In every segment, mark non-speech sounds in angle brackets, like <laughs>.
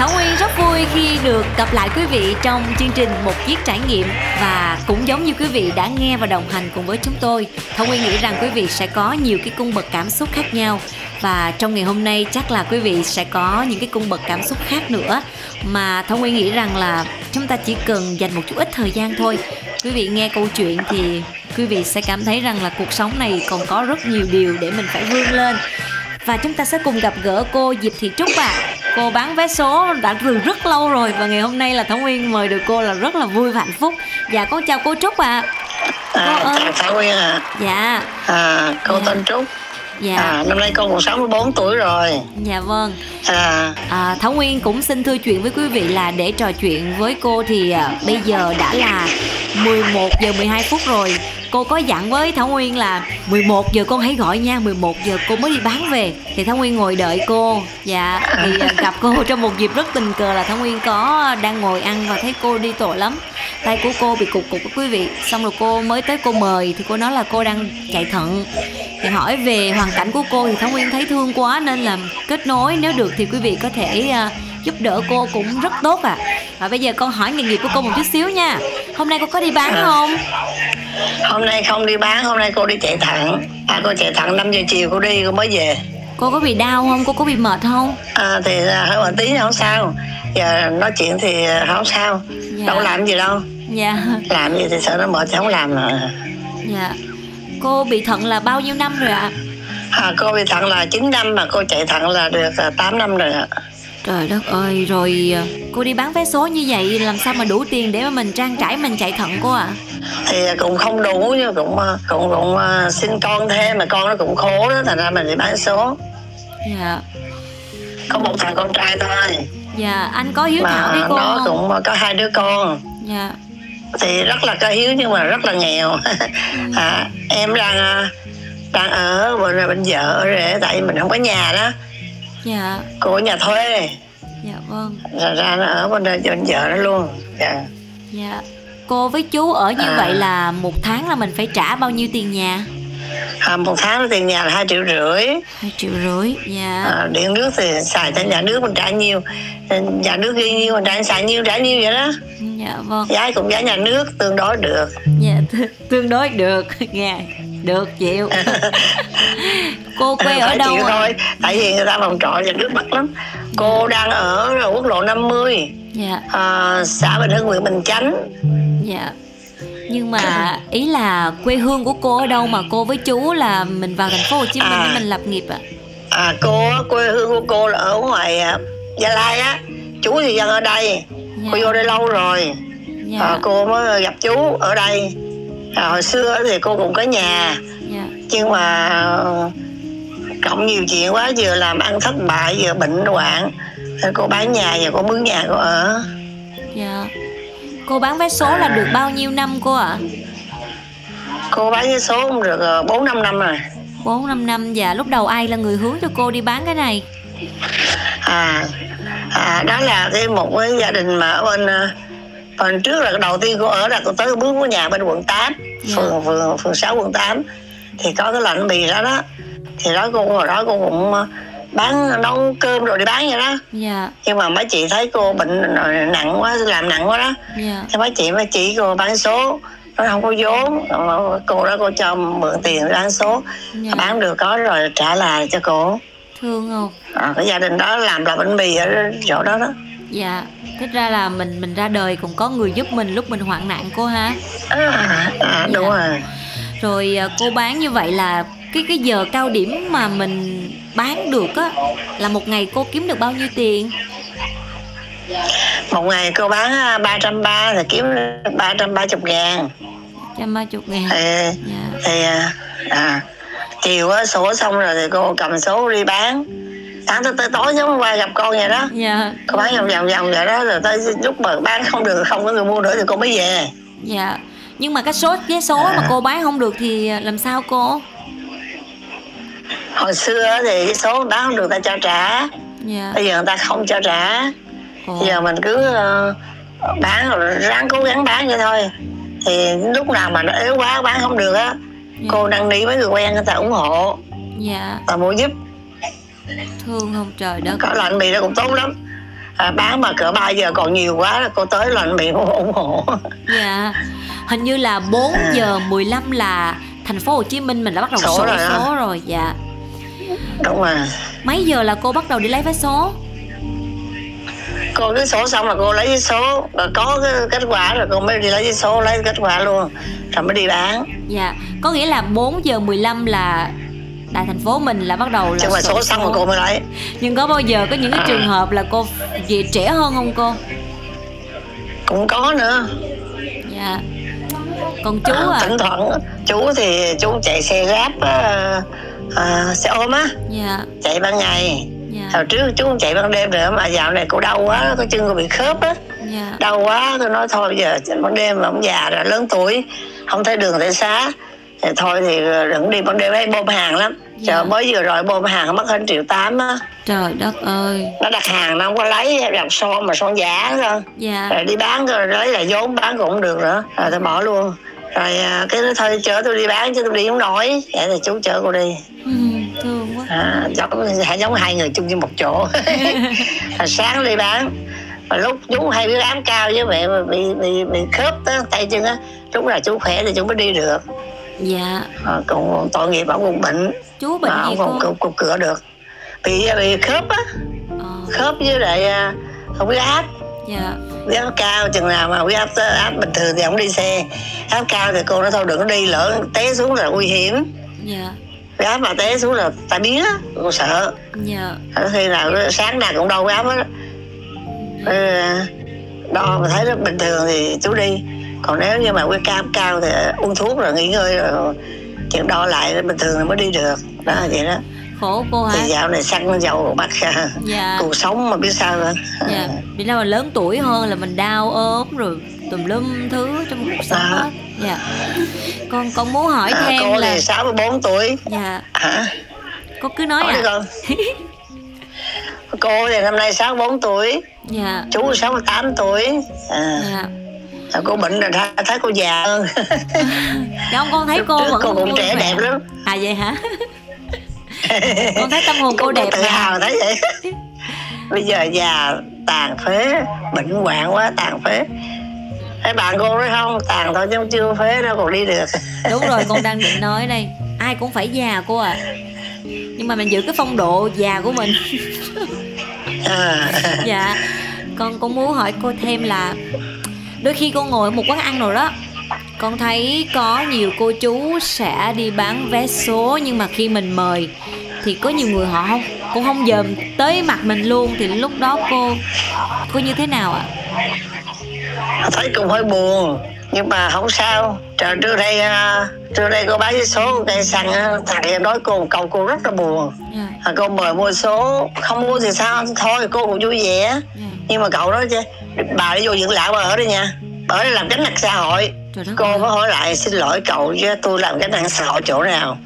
Thảo Nguyên rất vui khi được gặp lại quý vị trong chương trình Một Chiếc Trải Nghiệm Và cũng giống như quý vị đã nghe và đồng hành cùng với chúng tôi, Thảo Nguyên nghĩ rằng quý vị sẽ có nhiều cái cung bậc cảm xúc khác nhau Và trong ngày hôm nay chắc là quý vị sẽ có những cái cung bậc cảm xúc khác nữa Mà Thảo Nguyên nghĩ rằng là chúng ta chỉ cần dành một chút ít thời gian thôi Quý vị nghe câu chuyện thì quý vị sẽ cảm thấy rằng là cuộc sống này còn có rất nhiều điều để mình phải vươn lên và chúng ta sẽ cùng gặp gỡ cô Diệp Thị Trúc ạ. À. Cô bán vé số đã từ rất lâu rồi và ngày hôm nay là Thảo Nguyên mời được cô là rất là vui và hạnh phúc. Dạ con chào cô Trúc ạ. À. À, ơi. chào Thảo Nguyên. À. Dạ. À, cô dạ. tên Trúc. Dạ. À, năm nay con còn 64 tuổi rồi. Dạ vâng. À. à Thảo Nguyên cũng xin thưa chuyện với quý vị là để trò chuyện với cô thì à, bây giờ đã là 11 giờ 12 phút rồi. Cô có dặn với Thảo Nguyên là 11 giờ con hãy gọi nha 11 giờ cô mới đi bán về. Thì Thảo Nguyên ngồi đợi cô. Dạ thì ờ, gặp cô <laughs> trong một dịp rất tình cờ là Thảo Nguyên có đang ngồi ăn và thấy cô đi tội lắm. Tay của cô bị cục cục quý vị. Xong rồi cô mới tới cô mời thì cô nói là cô đang chạy thận. Thì hỏi về hoàn cảnh của cô thì Thảo Nguyên thấy thương quá nên là kết nối. Nếu được thì quý vị có thể uh, giúp đỡ cô cũng rất tốt à và bây giờ con hỏi nghề nghiệp của cô một chút xíu nha. Hôm nay cô có đi bán à. không? Hôm nay không đi bán hôm nay cô đi chạy thận à cô chạy thận 5 giờ chiều cô đi cô mới về. Cô có bị đau không? Cô có bị mệt không? À thì hơi một tí không sao. Giờ nói chuyện thì không sao. Dạ. đâu làm gì đâu. Dạ. Làm gì thì sợ nó mệt thì không làm nữa dạ. Cô bị thận là bao nhiêu năm rồi ạ? À? à cô bị thận là 9 năm mà cô chạy thận là được 8 à, năm rồi ạ Trời đất ơi, rồi à, cô đi bán vé số như vậy làm sao mà đủ tiền để mà mình trang trải mình chạy thận cô ạ? À? Thì cũng không đủ nhưng cũng à, cũng cũng uh, xin con thêm mà con nó cũng khổ đó thành ra mình đi bán số. Dạ. Có một thằng con trai thôi. Dạ, anh có hiếu thảo với cô nó cũng có hai đứa con. Dạ. Thì rất là có hiếu nhưng mà rất là nghèo. <laughs> à, em đang đang ở bên bên vợ rồi tại vì mình không có nhà đó dạ. Của nhà thuê. Dạ vâng. Ra ra nó ở bên đây bên vợ nó luôn. Dạ. Dạ. Cô với chú ở như à. vậy là một tháng là mình phải trả bao nhiêu tiền nhà? À, một tháng tiền nhà là hai triệu rưỡi. Hai triệu rưỡi dạ. À, điện nước thì xài cho nhà nước mình trả nhiều. Nhà nước ghi nhiêu mình trả xài nhiêu trả nhiêu vậy đó. Dạ vâng. Giá cũng giá nhà nước tương đối được. Dạ tương đối được. Nghe <laughs> được chịu. <laughs> Cô quê ở đâu chịu thôi tại vì người ta phòng trọ nhà nước mắc lắm. Cô dạ. đang ở quốc lộ 50 dạ. à, xã Bình Hưng huyện Bình Chánh. Dạ. Nhưng mà ý là quê hương của cô ở đâu mà cô với chú là mình vào thành phố Hồ Chí Minh à, để mình lập nghiệp ạ? À? à cô quê hương của cô là ở ngoài à, Gia Lai á. Chú thì dân ở đây. Dạ. cô vô đây lâu rồi. Dạ. à, cô mới gặp chú ở đây à, hồi xưa thì cô cũng có nhà yeah. Dạ. nhưng mà cộng nhiều chuyện quá vừa làm ăn thất bại vừa bệnh hoạn cô bán nhà và cô mướn nhà cô ở dạ cô bán vé số à. là được bao nhiêu năm cô ạ à? cô bán vé số cũng được ờ, bốn năm năm rồi bốn năm năm và lúc đầu ai là người hướng cho cô đi bán cái này à, à đó là cái một cái gia đình mà ở bên phần trước là đầu tiên cô ở là cô tới bước của nhà bên quận 8 yeah. Dạ. phường phường phường 6 quận 8 thì có cái lạnh bì đó đó thì đó cô hồi đó cô cũng ờ, bán nấu cơm rồi đi bán vậy đó yeah. Dạ. nhưng mà mấy chị thấy cô bệnh nặng quá làm nặng quá đó yeah. Dạ. thì mấy chị mấy chị cô bán số nó không có vốn cô đó cô cho mượn tiền bán số yeah. bán được có rồi trả lại cho cô thương không à, cái gia đình đó làm là bánh mì ở chỗ đó đó dạ thích ra là mình mình ra đời cũng có người giúp mình lúc mình hoạn nạn cô ha. À, à, đúng dạ. rồi. Rồi à, cô bán như vậy là cái cái giờ cao điểm mà mình bán được á là một ngày cô kiếm được bao nhiêu tiền? Một ngày cô bán ba trăm ba thì kiếm ba trăm ba chục ngàn. Trăm ba chục ngàn. Thì, dạ. thì à, à chiều á sổ xong rồi thì cô cầm số đi bán sáng tới, tới tối giống qua gặp con vậy đó. Dạ. Cô bán vòng vòng vòng vậy đó rồi tới lúc mà bán không được không có người mua nữa thì cô mới về. Dạ. Nhưng mà cái số vé số à. mà cô bán không được thì làm sao cô? Hồi xưa thì số bán không được ta cho trả. Dạ. Bây giờ người ta không cho trả. Ồ. giờ mình cứ ờ, bán rồi ráng cố gắng bán vậy thôi. Thì lúc nào mà nó yếu quá bán không được á cô năn nỉ mấy người quen người ta ủng hộ. Dạ. Và mua giúp thương không? Trời đất. Có lạnh mì nó cũng tốt lắm. À, bán mà cỡ 3 giờ còn nhiều quá là cô tới lạnh cô ủng hộ. Dạ. Hình như là 4 À. giờ 15 là thành phố Hồ Chí Minh mình đã bắt đầu Số sổ rồi số rồi dạ. Đúng rồi. Mấy giờ là cô bắt đầu đi lấy vé số? Cô cứ số xong là cô lấy giấy số rồi có cái kết quả rồi cô mới đi lấy giấy số lấy kết quả luôn rồi mới đi bán. Dạ. Có nghĩa là 4 giờ 15 là tại thành phố mình là bắt đầu là chứ mà số xong rồi cô mới lấy nhưng có bao giờ có những cái trường hợp là cô về trễ hơn không cô? Cũng có nữa. Dạ. Còn chú à, à thỉnh thoảng chú thì chú chạy xe grab à, à, xe ôm á. Dạ. Chạy ban ngày. Dạ. Hồi trước chú chạy ban đêm nữa mà dạo này cô đau quá cái chân cô bị khớp á. Dạ. Đau quá tôi nói thôi bây giờ ban đêm mà ông già rồi lớn tuổi không thấy đường thấy xá thì thôi thì đừng đi ban đêm ấy bom hàng lắm. Dạ. chờ mới vừa rồi bom hàng mất hơn triệu tám á. Trời đất ơi. Nó đặt hàng nó không có lấy đặt son mà son giả thôi dạ. Rồi đi bán rồi lấy là vốn bán cũng không được nữa. Rồi tôi bỏ luôn. Rồi à, cái nó thôi chở tôi đi bán chứ tôi đi không nổi. Vậy thì chú chở cô đi. Ừ, thương quá. À, giống giống hai người chung với một chỗ. <laughs> Sáng đi bán. Mà lúc chú hay bị ám cao với mẹ mà bị bị bị khớp á, tay chân á lúc nào chú khỏe thì chú mới đi được dạ. À, còn tội nghiệp ông cũng bệnh. Chú bệnh mà gì ông không cục, cục cửa được. Bị bị khớp á. Ờ, khớp với lại à, huyết áp. Dạ. Huyết áp cao chừng nào mà huyết áp áp bình thường thì ông đi xe. Áp cao thì cô nói thôi đừng có đi lỡ té xuống là nguy hiểm. Dạ. Huyết áp mà té xuống là tai biến á cô sợ. Dạ. Khi nào sáng nào cũng đau huyết áp á. Ờ, đo mà thấy nó bình thường thì chú đi còn nếu như mà huyết áp cao thì uống thuốc rồi nghỉ ngơi rồi chuyện đo lại bình thường là mới đi được. Đó vậy đó. Khổ cô hả? Thì dạo này xăng dầu bắt <laughs> dạ. cuộc sống mà biết sao nữa. Dạ. Vì nào mà lớn tuổi hơn là mình đau ốm rồi tùm lum thứ trong cuộc sống À. hết dạ. Con con muốn hỏi à, thêm cô là thì 64 tuổi. Dạ. Hả? Cô cứ nói hỏi đi à. con. <laughs> Cô thì năm nay 64 tuổi. Dạ. Chú 68 tuổi. À, dạ cô bệnh rồi thấy, thấy cô già hơn? Không con thấy cô trước vẫn cô cũng trẻ đẹp lắm. À vậy hả? Con thấy tâm hồn cô, cô đẹp tự mà. hào thấy vậy. Bây giờ già tàn phế bệnh hoạn quá tàn phế. Thấy bạn cô nói không tàn thôi chứ chưa phế đâu còn đi được. Đúng rồi con đang định nói đây. Ai cũng phải già cô à nhưng mà mình giữ cái phong độ già của mình. À, dạ con cũng muốn hỏi cô thêm là đôi khi con ngồi ở một quán ăn rồi đó con thấy có nhiều cô chú sẽ đi bán vé số nhưng mà khi mình mời thì có nhiều người họ không cũng không dòm tới mặt mình luôn. Thì lúc đó cô cô như thế nào ạ? Thấy cũng hơi buồn nhưng mà không sao. Trời trước đây à, trước đây cô bán với số cây xăng á, thằng em nói cô câu cô rất là buồn. Dạ. À, cô mời mua số không mua thì sao? Thôi cô cũng vui vẻ. Dạ. Nhưng mà cậu nói chứ bà đi vô dưỡng lão bà ở đây nha. Bà ở đây làm gánh nặng xã hội. Trời cô mới hỏi lại xin lỗi cậu chứ tôi làm gánh nặng xã hội chỗ nào?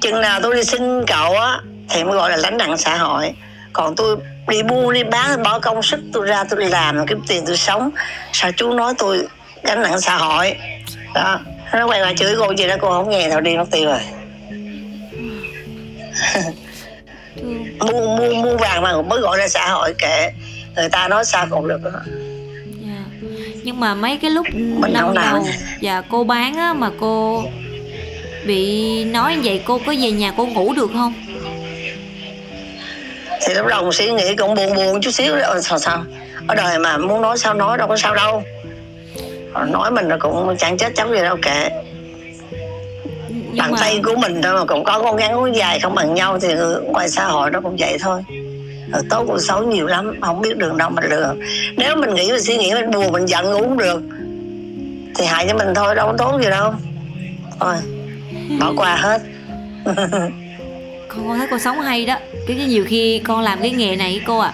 Chừng nào tôi đi xin cậu á thì mới gọi là gánh nặng xã hội. Còn tôi đi buôn đi bán bỏ công sức tôi ra tôi đi làm kiếm tiền tôi sống. Sao chú nói tôi gánh nặng xã hội? Đó nó quay qua chửi cô gì đó cô không nghe thôi đi mất tiêu rồi. <laughs> Mua mua mua vàng mà mới gọi là xã hội kệ người ta nói sao cũng được đó. Dạ. Nhưng mà mấy cái lúc Mình năm đầu và cô bán á mà cô bị nói vậy cô có về nhà cô ngủ được không? thì lúc đầu suy nghĩ cũng buồn buồn chút xíu rồi sao sao ở đời mà muốn nói sao nói đâu có sao đâu Rồi nói mình là cũng chẳng chết chóc gì đâu kệ Nhưng bàn mà tay của mình thôi mà cũng có con ngắn con dài không bằng nhau thì ngoài xã hội nó cũng vậy thôi Ờ, tốt cuộc xấu nhiều lắm, không biết đường đâu mà lừa. Nếu mình nghĩ, mình suy nghĩ, mình buồn, mình giận cũng được. Thì hại cho mình thôi, đâu có tốt gì đâu. Thôi, bỏ qua hết. <laughs> Con thấy cô sống hay đó. cái nhiều khi con làm cái nghề này, cô ạ.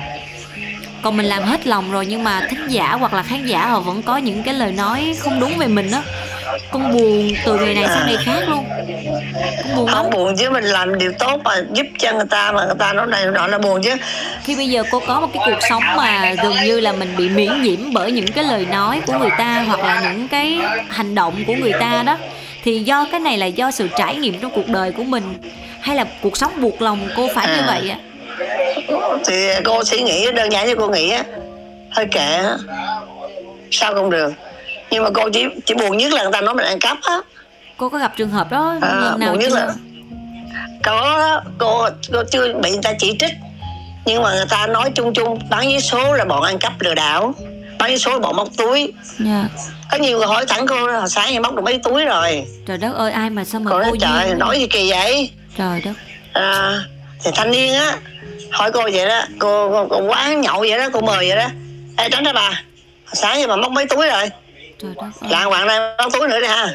Còn mình làm hết lòng rồi, nhưng mà thính giả hoặc là khán giả họ vẫn có những cái lời nói không đúng về mình đó con buồn từ ngày này sang ngày khác luôn. Con buồn không buồn chứ mình làm điều tốt mà giúp cho người ta mà người ta nói này nọ là buồn chứ. Khi bây giờ cô có một cái cuộc sống mà gần như là mình bị miễn nhiễm bởi những cái lời nói của người ta hoặc là những cái hành động của người ta đó thì do cái này là do sự trải nghiệm trong cuộc đời của mình hay là cuộc sống buộc lòng cô phải à. như vậy ạ thì cô suy nghĩ đơn giản như cô nghĩ á. Hơi kệ sao không được nhưng mà cô chỉ chỉ buồn nhất là người ta nói mình ăn cắp á. Cô có gặp trường hợp đó à, nào buồn nhất chưa? là có cô cô chưa bị người ta chỉ trích. Nhưng mà người ta nói chung chung bán với số là bọn ăn cắp lừa đảo. Bán với số là bọn móc túi. Yeah. Dạ. có nhiều người hỏi thẳng cô hồi sáng em móc được mấy túi rồi? Trời đất ơi ai mà sao mà cô, nói, trời nói gì kỳ vậy? Trời đất. À, thì thanh niên á hỏi cô vậy đó cô, cô, cô quán nhậu vậy đó cô mời vậy đó. Ê tránh ra bà sáng giờ mà móc mấy túi rồi đàng hoàng đây móc túi nữa đi ha.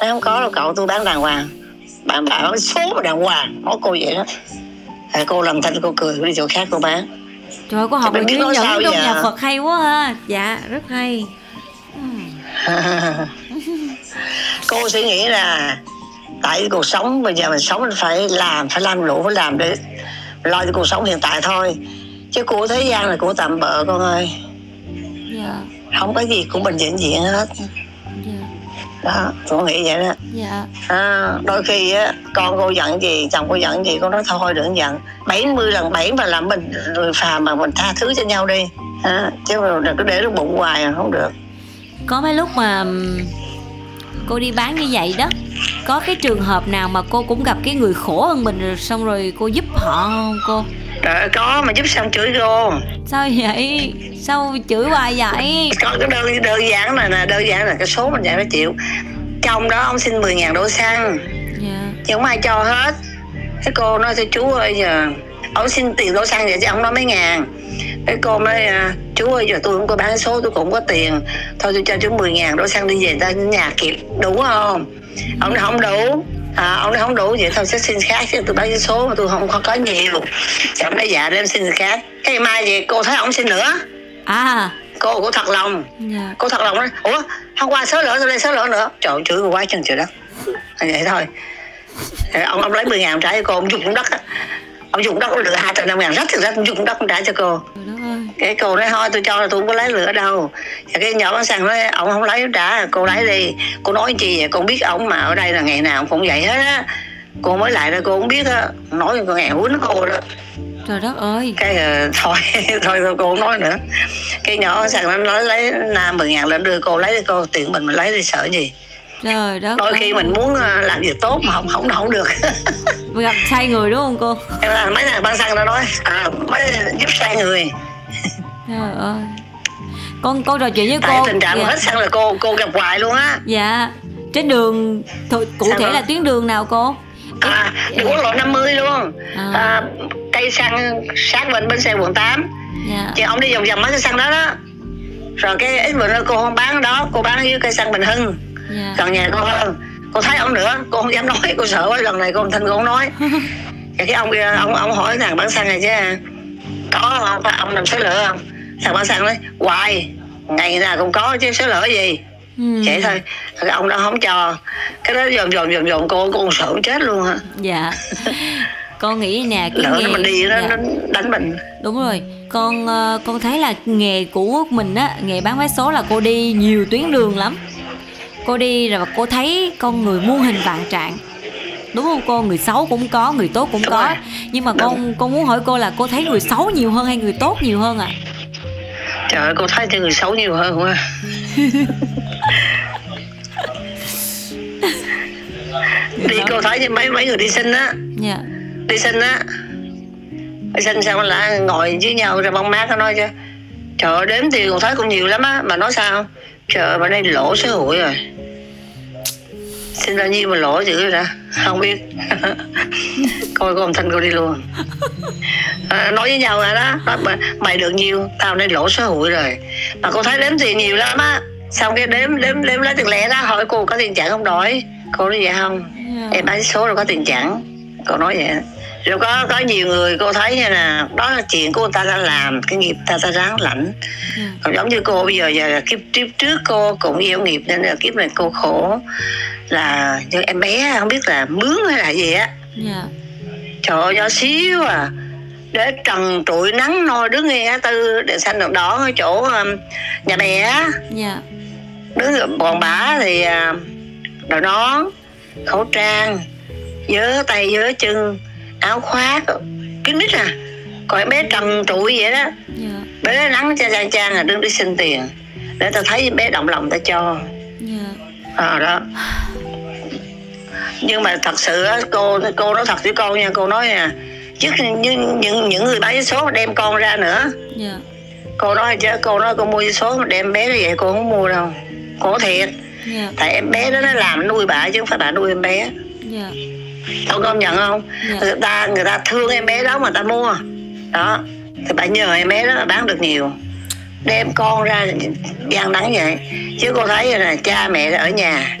Em không có đâu cậu tôi bán đàng hoàng. Bán bán số mà đàng hoàng nói cô vậy đó. À, cô làm thanh cô cười đi chỗ khác cô bán. Trời cô học được chữ nhẫn trong giờ? nhà phật hay quá ha. Dạ rất hay. <laughs> Cô suy nghĩ là tại cuộc sống bây giờ mình sống mình phải làm phải làm đủ phải làm để lo cho cuộc sống hiện tại thôi. Chứ của thế gian là của tạm bợ con ơi. Dạ không có gì của mình vĩnh viễn hết. Dạ. Đó con nghĩ vậy đó. Dạ. À, đôi khi á con cô giận gì chồng cô giận gì con nói thôi đừng giận. 70 lần bảy mà làm mình người phàm mà mình tha thứ cho nhau đi. À, chứ đừng có để nó bụng hoài không được. Có mấy lúc mà cô đi bán như vậy đó có cái trường hợp nào mà cô cũng gặp cái người khổ hơn mình rồi xong rồi cô giúp họ không cô Trời có mà giúp xong chửi cô Sao vậy? Sao chửi hoài vậy? Có cái đơn đơn giản này nè, đơn giản là cái số mình dạy nó chịu Trong đó ông xin 10 ngàn đổ xăng yeah. Dạ. Nhưng không ai cho hết Cái cô nói thưa chú ơi giờ Ông xin tiền đổ xăng vậy chứ ông nói mấy ngàn Cái cô nói à, chú ơi giờ tôi không có bán số tôi cũng có tiền Thôi tôi cho chú 10 ngàn đổ xăng đi về ta nhà kịp đủ không? Ông nói không đủ à, ông nói không đủ vậy thôi sẽ xin khác chứ tôi bán số mà tôi không, không có nhiều. Ông nói dạ em xin khác. Cái mai vậy cô thấy ông xin nữa. À. Cô cô thật lòng. Yeah. Dạ. cô thật lòng nói ủa hôm qua số lỡ tôi đây số lỡ nữa? Trời ơi chửi quá chừng trời đất vậy thôi. Ông ông lấy 10 ngàn trả cho cô ông dùng đất ông dùng đất lựa hai trăm năm ngàn rất thì rất dùng đất trả cho cô. Cái cô nói thôi tôi cho là tôi không có lấy lửa đâu. Và cái nhỏ bán xăng nói ông không lấy trả cô lấy đi. Cô nói chi vậy? Con biết ông mà ở đây là ngày nào cũng vậy hết á. Cô mới lại ra cô không biết á. Nói con nghèo quýnh cô đó. Trời đất ơi. Cái uh, <laughs> thôi thôi cô không nói nữa. Cái nhỏ sàn nó nói lấy nam mười ngàn lên đưa cô lấy đi cô tiền mình mình lấy đi sợ gì trời đất đôi khi mình muốn uh, làm việc tốt mà không không không được. <laughs> Gặp sai người đúng không cô? Em là mấy thằng ban xăng nó nói à, mấy giúp sai người. Trời ơi. Con cô trò chuyện với Tại cô tình trạng dạ. hết xăng là cô cô gặp hoài luôn á. Dạ. Trên đường thôi cụ Sao thể đó? là tuyến đường nào cô? À đường quốc lộ 50 luôn. À. À, cây xăng sát bên bên xe quận 8 dạ. thì ông đi vòng vòng mấy cái xăng đó đó. Rồi cái ít bữa nữa cô không bán đó cô bán với cây xăng bình hưng dạ. gần nhà cô hơn cô thấy ông nữa cô không dám nói cô sợ quá lần này cô thanh cô không nói. Thì <laughs> cái ông kia ông ông hỏi thằng bán xăng này chứ có không? Phải ông làm số lửa không? Thằng bán xăng nói hoài ngày nào cũng có chứ số lửa gì? Ừ. vậy thôi cái ông đó không cho. Cái đó dồn dồn dồn dồn cô cô sợ chết luôn hả dạ. <laughs> Con nghĩ nè cái nghề mình đi nó, dạ. nó đánh mình. Đúng rồi. Con ờ, con thấy là nghề của mình á nghề bán vé số là cô đi nhiều tuyến đường lắm cô đi rồi cô thấy con người muôn hình vạn trạng. Đúng không cô? Người xấu cũng có người tốt cũng đúng có. rồi. nhưng mà đúng. con con muốn hỏi cô là cô thấy người xấu nhiều hơn hay người tốt nhiều hơn à trời ơi cô thấy thì người xấu nhiều hơn quá. <laughs> Đi cô thấy cho mấy mấy người đi sinh á. Dạ. đi sinh á. Đi sinh sao lại ngồi với nhau rồi bông mát nó nói chứ. Trời ơi đếm tiền còn thấy cũng nhiều lắm á. Mà nói sao trời ơi mà đây lỗ xã hội rồi. Xin bao nhiêu mà lỗ dữ ra không biết. <laughs> Coi con thanh cô đi luôn. À, nói với nhau rồi đó nói, mày được nhiêu tao đây lỗ xã hội rồi. Mà cô thấy đếm tiền nhiều lắm á. Xong cái đếm đếm đếm lấy tiền lẻ đó hỏi cô có tiền chẳng không đổi? Cô nói vậy không. Yeah. Dạ. em bán số rồi có tiền chẳng cô nói vậy rồi có có nhiều người cô thấy nha nè đó là chuyện của người ta đã làm cái nghiệp ta ta ráng lãnh yeah. còn giống như cô bây giờ giờ kiếp kiếp trước cô cũng gieo nghiệp nên là kiếp này cô khổ là như em bé không biết là mướn hay là gì á yeah. trời ơi nhỏ xíu à để trần trụi nắng nôi đứng nghe tư để xanh đèn đỏ ở chỗ um, nhà bè á yeah. đứng còn bả thì uh, đồ nón khẩu trang dớ tay dớ chân áo khoác kính nít à em bé trần trụi vậy đó yeah. bé nắng cha cha cha là đứng đi xin tiền để tao thấy bé động lòng tao cho yeah. à, đó nhưng mà thật sự á cô cô nói thật với con nha cô nói nha chứ những những những người bán vé số mà đem con ra nữa yeah. cô nói chứ cô nói cô mua vé số mà đem bé như vậy cô không mua đâu cô thiệt yeah. tại em bé đó nó làm nuôi bà chứ không phải bà nuôi em bé yeah. Ông công nhận không? Yeah. người ta người ta thương em bé đó mà ta mua. Đó. Thì bà nhờ em bé đó là bán được nhiều. Đem con ra gian nắng vậy. Chứ cô thấy là cha mẹ ở nhà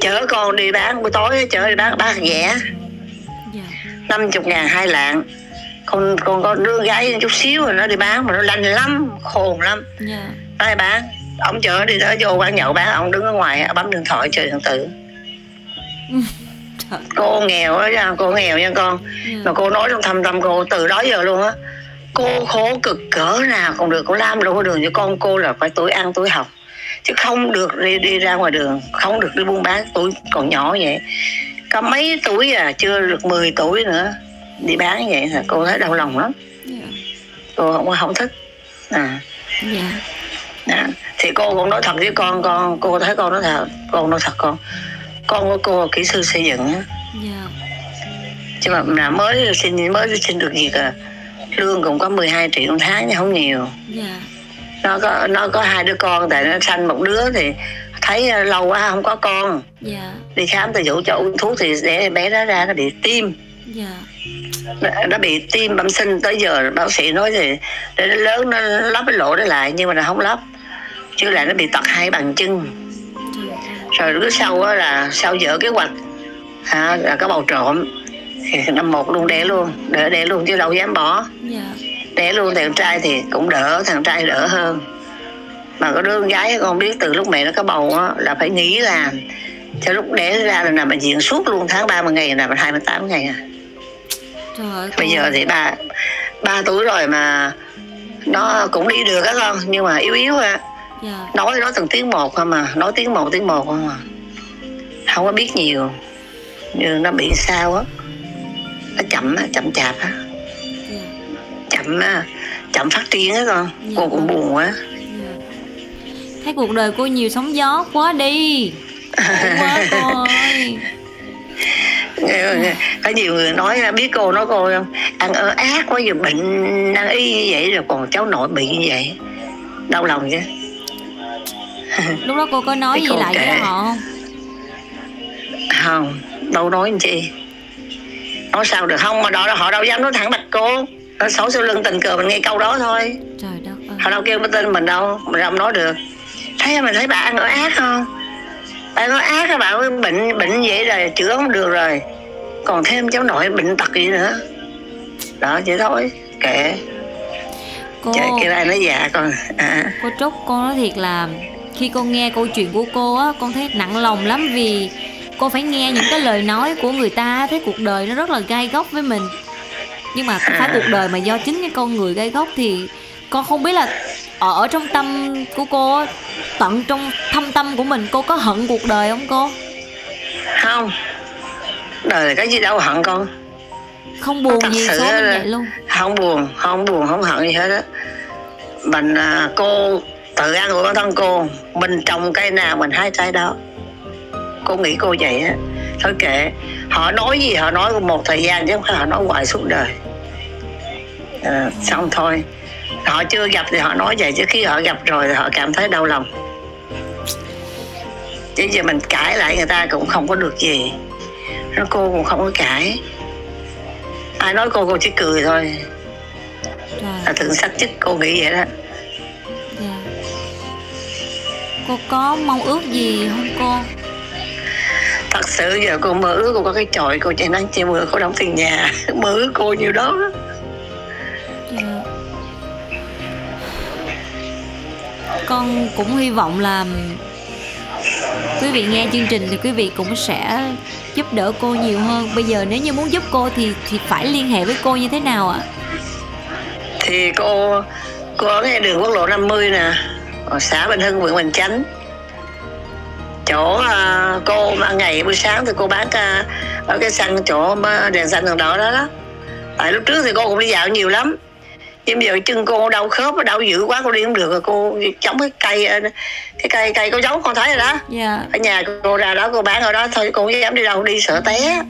chở con đi bán buổi tối chở đi bán bán rẻ. Năm chục ngàn hai lạng. Con con có đứa gái chút xíu rồi nó đi bán mà nó lành lắm khôn lắm. Yeah. nó đi bán? Ông chở đi tới vô quán nhậu bán ông đứng ở ngoài bấm điện thoại chơi điện tử <laughs> cô nghèo đó nha cô nghèo nha con yeah. mà cô nói trong thâm tâm cô từ đó giờ luôn á cô khổ cực cỡ nào còn được cô làm đâu có đường cho con cô là phải tuổi ăn tuổi học chứ không được đi đi ra ngoài đường không được đi buôn bán tuổi còn nhỏ vậy có mấy tuổi à chưa được 10 tuổi nữa đi bán vậy là cô thấy đau lòng lắm yeah. Dạ. cô không không thích à yeah. Dạ. à, thì cô cũng nói thật với con con cô thấy con nói thật con nói thật con con của cô là kỹ sư xây dựng. Dạ. chứ mà mới xin mới xin được việc à lương cũng có 12 triệu một tháng nhưng không nhiều yeah. nó có nó có hai đứa con tại nó sanh một đứa thì thấy ờ, lâu quá không có con. Dạ. đi khám từ dụ cho uống thuốc thì để bé đó ra nó bị tim. Dạ. nó, bị tim bẩm sinh tới giờ bác sĩ nói thì để nó lớn nó lắp cái lỗ đó lại nhưng mà nó không lắp chứ là nó bị tật hai bàn chân rồi lúc sau đó là sau dở kế hoạch? À, là có bầu trộm. Thì <laughs> năm một luôn đẻ luôn. Đỡ đẻ luôn chứ đâu dám bỏ. Yeah. Dạ. đẻ luôn thằng trai thì cũng đỡ thằng trai đỡ hơn. Mà có đứa con gái con biết từ lúc mẹ nó có bầu á là phải nghỉ làm cho lúc đẻ ra là nằm bệnh viện suốt luôn tháng 30 ngày là hai mươi tám ngày à. Trời bây giờ thì ba ba tuổi rồi mà nó cũng đi được á con nhưng mà yếu yếu à yeah. nói nói từng tiếng một không mà nói tiếng một tiếng một không à. Không có biết nhiều. Như nó bị sao á. Nó chậm á chậm chạp á. Yeah. chậm á. Chậm phát triển á con. Yeah. cô cũng buồn quá. Thấy cuộc đời cô nhiều sóng gió quá đi. Quá cô ơi có nhiều người nói biết cô nói cô không? Ăn ơ ác quá giờ bệnh ăn y như vậy rồi còn cháu nội bị như vậy. Đau lòng chứ <laughs> lúc đó cô có nói gì lại với họ không? Không đâu nói anh chị nói sao được không mà đó họ đâu dám nói thẳng mặt cô. Nó xấu sau lưng tình cờ mình nghe câu đó thôi. Trời đất ơi. họ đâu kêu cái tên mình đâu mình không nói được. Thấy mình thấy bà ăn ở ác không? Bà có ác các bạn bệnh bệnh vậy rồi chữa không được rồi. Còn thêm cháu nội bệnh tật gì nữa. Đó vậy thôi kệ. Cô Trời, cái này nó già con à. cô trúc con nói thiệt là khi con nghe câu chuyện của cô á con thấy nặng lòng lắm vì cô phải nghe những cái lời nói của người ta thấy cuộc đời nó rất là gai góc với mình. Nhưng mà phải à. cuộc đời mà do chính cái con người gai góc thì con không biết là ở trong tâm của cô tận trong thâm tâm của mình cô có hận cuộc đời không cô? Không. Đời là cái gì đâu hận con. Không buồn gì số như vậy luôn. không buồn không buồn không hận gì hết á. Mình à, cô tự ăn của bản thân cô mình trồng cây nào mình hái trái đó. Cô nghĩ cô vậy á. Thôi kệ họ nói gì họ nói một thời gian chứ không phải họ nói hoài suốt đời. À, xong thôi. Họ chưa gặp thì họ nói vậy chứ khi họ gặp rồi thì họ cảm thấy đau lòng. Chứ giờ mình cãi lại người ta cũng không có được gì. Nó cô cũng không có cãi. Ai nói cô cô chỉ cười thôi. Là thượng sách chức cô nghĩ vậy đó cô có mong ước gì không cô? Thật sự giờ cô mơ ước cô có cái chọi cô chạy nắng che mưa cô đóng tiền nhà. <laughs> Mơ ước cô nhiều đó. Dạ. con cũng hy vọng là quý vị nghe chương trình thì quý vị cũng sẽ giúp đỡ cô nhiều hơn. Bây giờ nếu như muốn giúp cô thì thì phải liên hệ với cô như thế nào ạ? Thì cô cô ở ngay đường quốc lộ 50 nè ở xã Bình Hưng huyện Bình Chánh chỗ uh, cô ban ngày buổi sáng thì cô bán uh, ở cái sân chỗ đèn xanh đường đỏ đó đó tại lúc trước thì cô cũng đi dạo nhiều lắm nhưng giờ chân cô đau khớp đau dữ quá cô đi không được rồi cô chống cái cây ờ, cái cây cây có dấu con thấy rồi đó yeah. Dạ. ở nhà cô ra đó cô bán ở đó thôi cô không dám đi đâu đi sợ té yeah.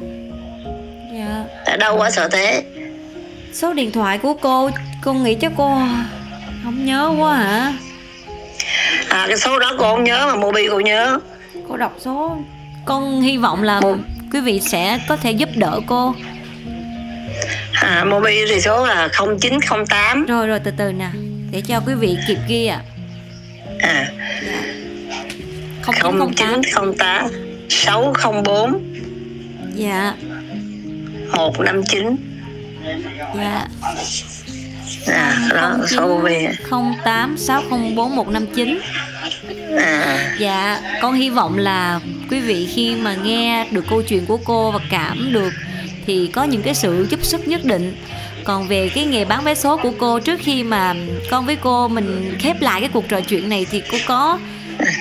Dạ. đau quá sợ té số điện thoại của cô cô nghĩ cho cô không nhớ quá hả à cái số đó cô không nhớ mà mobi cô nhớ. Cô đọc số. Con hy vọng là Một... quý vị sẽ có thể giúp đỡ cô. À, mobi thì số là 0908 rồi rồi từ từ nè. Để cho quý vị kịp ghi ạ. À, à. Dạ. 0908 604 dạ. 159 dạ à đó số mobi 08 604 159 à. dạ con hy vọng là quý vị khi mà nghe được câu chuyện của cô và cảm được thì có những cái sự giúp sức nhất định. Còn về cái nghề bán vé số của cô trước khi mà con với cô mình khép lại cái cuộc trò chuyện này thì cô có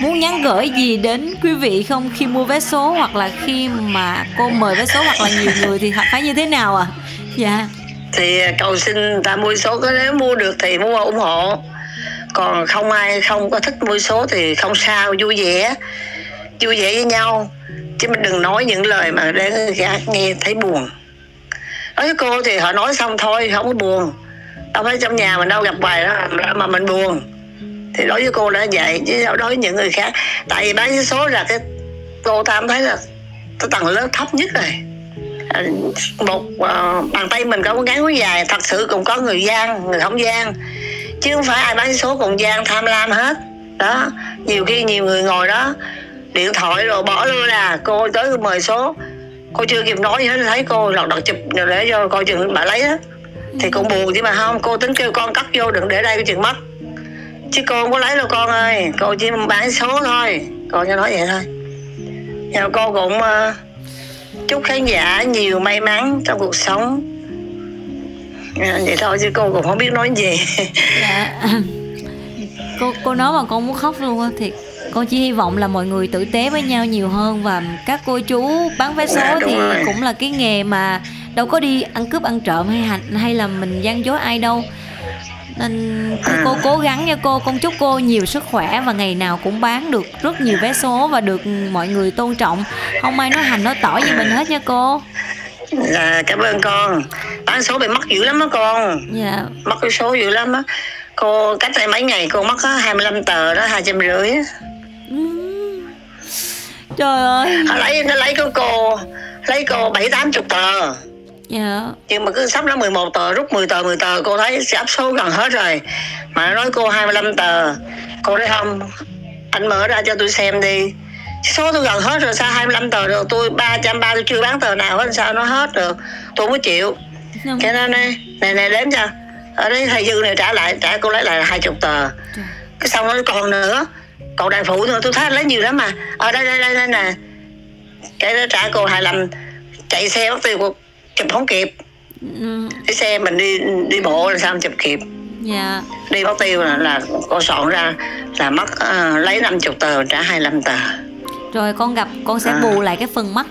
muốn nhắn gửi gì đến quý vị không khi mua vé số hoặc là khi mà cô mời vé số hoặc là nhiều người thì phải như thế nào à dạ thì à, cầu xin ta mua số, có nếu mua được thì mua ủng hộ. Còn không ai không có thích mua số thì không sao, vui vẻ vui vẻ với nhau. Chứ mình đừng nói những lời mà để người khác nghe thấy buồn. Nói với cô thì họ nói xong thôi, không có buồn. Đâu phải trong nhà mình đâu gặp bài đó, mà mình buồn. Thì đối với cô đã vậy, chứ đối với những người khác. Tại vì bán số là cái, cô tam thấy là cái tầng lớp thấp nhất rồi. Ờ, một uh, bàn tay mình có ngắn quá dài thật sự cũng có người gian người không gian chứ không phải ai bán số cùng gian tham lam hết. Đó nhiều khi nhiều người ngồi đó điện thoại rồi bỏ luôn là cô tới mời số. Cô chưa kịp nói gì hết thấy cô lọt đọt chụp rồi để cho coi chừng bà lấy á. Thì cũng buồn chứ mà không cô tính kêu con cắt vô đừng để đây cái chừng mất. Chứ cô không có lấy đâu con ơi cô chỉ bán số thôi. Cô cho nói vậy thôi. Nhà cô cũng uh, chúc khán giả nhiều may mắn trong cuộc sống. À, vậy thôi chứ cô cũng không biết nói gì. <laughs> Dạ. Cô cô nói mà con muốn khóc luôn á thiệt con chỉ hy vọng là mọi người tử tế với nhau nhiều hơn và các cô chú bán vé số à, thì rồi. cũng là cái nghề mà đâu có đi ăn cướp ăn trộm hay hành hay là mình gian dối ai đâu nên cô à. cố gắng nha cô con chúc cô nhiều sức khỏe và ngày nào cũng bán được rất nhiều vé số và được mọi người tôn trọng. Không ai nói hành nói tỏi như mình hết nha cô. Dạ cảm ơn con. Bán số bị mất dữ lắm á con. Dạ. Mất cái số dữ lắm á. Cô cách đây mấy ngày cô mất 25 tờ đó hai trăm rưỡi trời ơi. Họ lấy nó lấy cái cô lấy cô bảy tám chục tờ dạ. Nhưng mà cứ sắp nó 11 tờ rút 10 tờ 10 tờ cô thấy sắp số gần hết rồi. Mà nó nói cô 25 tờ. Cô thấy không anh mở ra cho tôi xem đi. Số tôi gần hết rồi sao 25 tờ rồi tôi ba trăm ba tôi chưa bán tờ nào hết sao nó hết được? Tôi không có chịu. Không. cho nên này này này đếm cho. Ở đây thầy dư này trả lại trả cô lấy lại là hai chục tờ. Trời. cái xong nó còn nữa. Còn đại phụ nữa tôi thấy lấy nhiều lắm mà. Ở đây đây đây đây nè. Cái đó trả cô hài lòng chạy xe mất tiêu cô chụp không kịp. Ừ. cái xe mình đi đi bộ là sao chụp kịp. Dạ. Đi mất tiêu là, là cô soạn ra là mất uh, lấy 50 tờ trả 25 tờ. Rồi con gặp con sẽ à. bù lại cái phần mất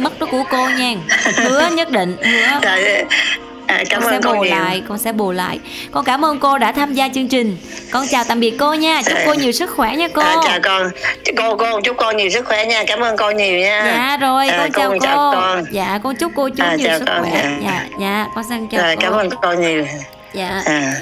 mất đó của cô nha. Hứa nhất định hứa. Trời, À, cảm con ơn sẽ bù lại con sẽ bù lại. Con cảm ơn cô đã tham gia chương trình. Con chào tạm biệt cô nha. Chúc à, cô nhiều sức khỏe nha cô. À, chào con. Cô cô chúc con nhiều sức khỏe nha. Cảm ơn con nhiều nha. Dạ rồi à, con chào cô. chào con. dạ con chúc cô chú à, nhiều sức con, khỏe. dạ. dạ dạ con xin chào à, cô. cảm ơn con nhiều. Dạ. À.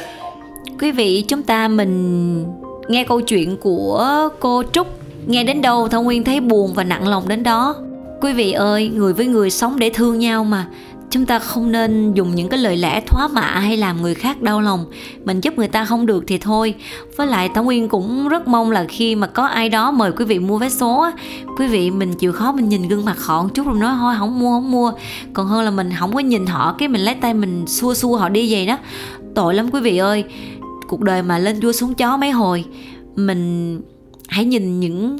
quý vị chúng ta mình nghe câu chuyện của cô trúc. Nghe đến đâu thông nguyên thấy buồn và nặng lòng đến đó. Quý vị ơi người với người sống để thương nhau mà chúng ta không nên dùng những cái lời lẽ thoá mạ hay làm người khác đau lòng. Mình giúp người ta không được thì thôi. Với lại thảo nguyên cũng rất mong là khi mà có ai đó mời quý vị mua vé số á, quý vị mình chịu khó mình nhìn gương mặt họ một chút rồi nói, thôi không mua không mua. Còn hơn là mình không có nhìn họ, cái mình lấy tay mình xua xua họ đi vậy đó. Tội lắm quý vị ơi. Cuộc đời mà lên vua xuống chó mấy hồi, mình hãy nhìn những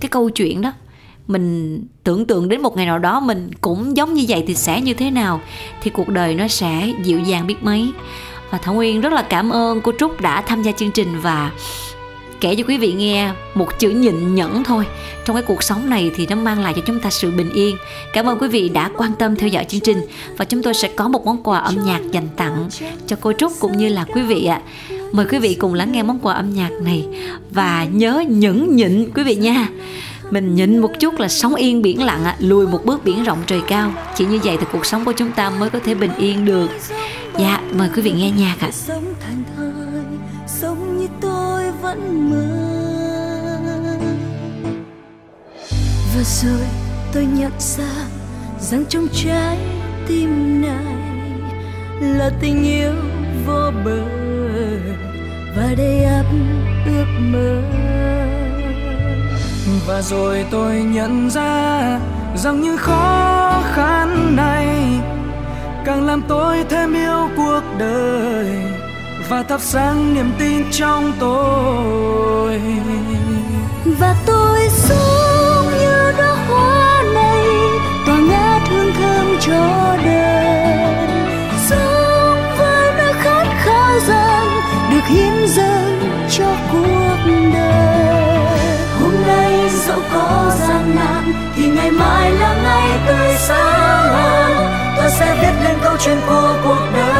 cái câu chuyện đó mình tưởng tượng đến một ngày nào đó mình cũng giống như vậy thì sẽ như thế nào, thì cuộc đời nó sẽ dịu dàng biết mấy. Và thảo nguyên rất là cảm ơn cô trúc đã tham gia chương trình và kể cho quý vị nghe một chữ nhịn nhẫn thôi. Trong cái cuộc sống này thì nó mang lại cho chúng ta sự bình yên. Cảm ơn quý vị đã quan tâm theo dõi chương trình và chúng tôi sẽ có một món quà âm nhạc dành tặng cho cô trúc cũng như là quý vị ạ. Mời quý vị cùng lắng nghe món quà âm nhạc này và nhớ nhẫn nhịn quý vị nha mình nhịn một chút là sóng yên biển lặng à, lùi một bước biển rộng trời cao. Chỉ như vậy thì cuộc sống của chúng ta mới có thể bình yên được. Dạ mời quý vị nghe nhạc ạ. Sống thành thơi sống như tôi vẫn mơ. Vừa rồi tôi nhận ra rằng trong trái tim này là tình yêu vô bờ và đầy ắp ước mơ và rồi tôi nhận ra rằng những khó khăn này càng làm tôi thêm yêu cuộc đời và thắp sáng niềm tin trong tôi. Và tôi sống như đóa hoa này, tỏa ngát hương thơm cho đời mai là ngày tươi sáng hơn tôi sẽ viết lên câu chuyện của cuộc đời.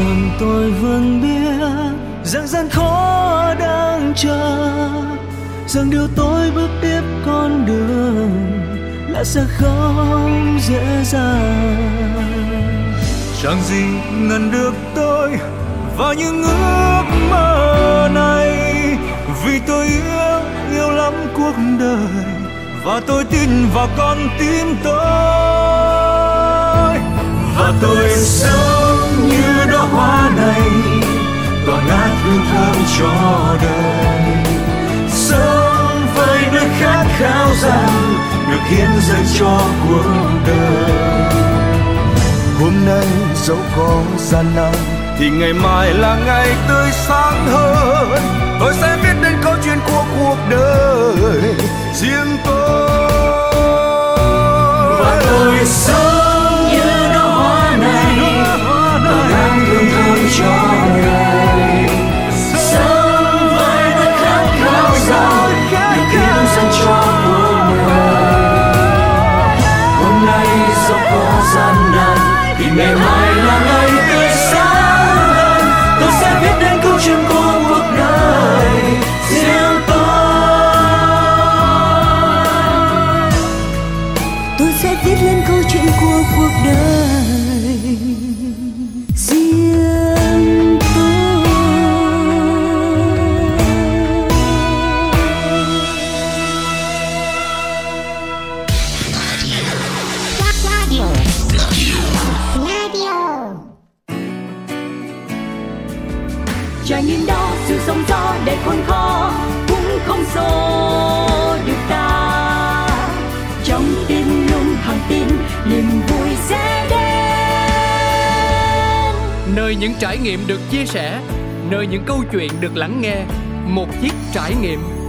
Rằng tôi vẫn biết rằng gian khó đang chờ, rằng điều tôi bước tiếp con đường là sẽ không dễ dàng. Chẳng gì ngăn được tôi và những ước mơ này, vì tôi yêu yêu lắm cuộc đời và tôi tin vào con tim tôi. Và tôi sống hoa này tỏa ngát hương thơm cho đời sống với nơi khát khao rằng được hiến dâng cho cuộc đời hôm nay dẫu có gian nan thì ngày mai là ngày tươi sáng hơn tôi sẽ viết nên câu chuyện của cuộc đời riêng tôi và tôi sống thương thơm chia sẻ nơi những câu chuyện được lắng nghe một chiếc trải nghiệm.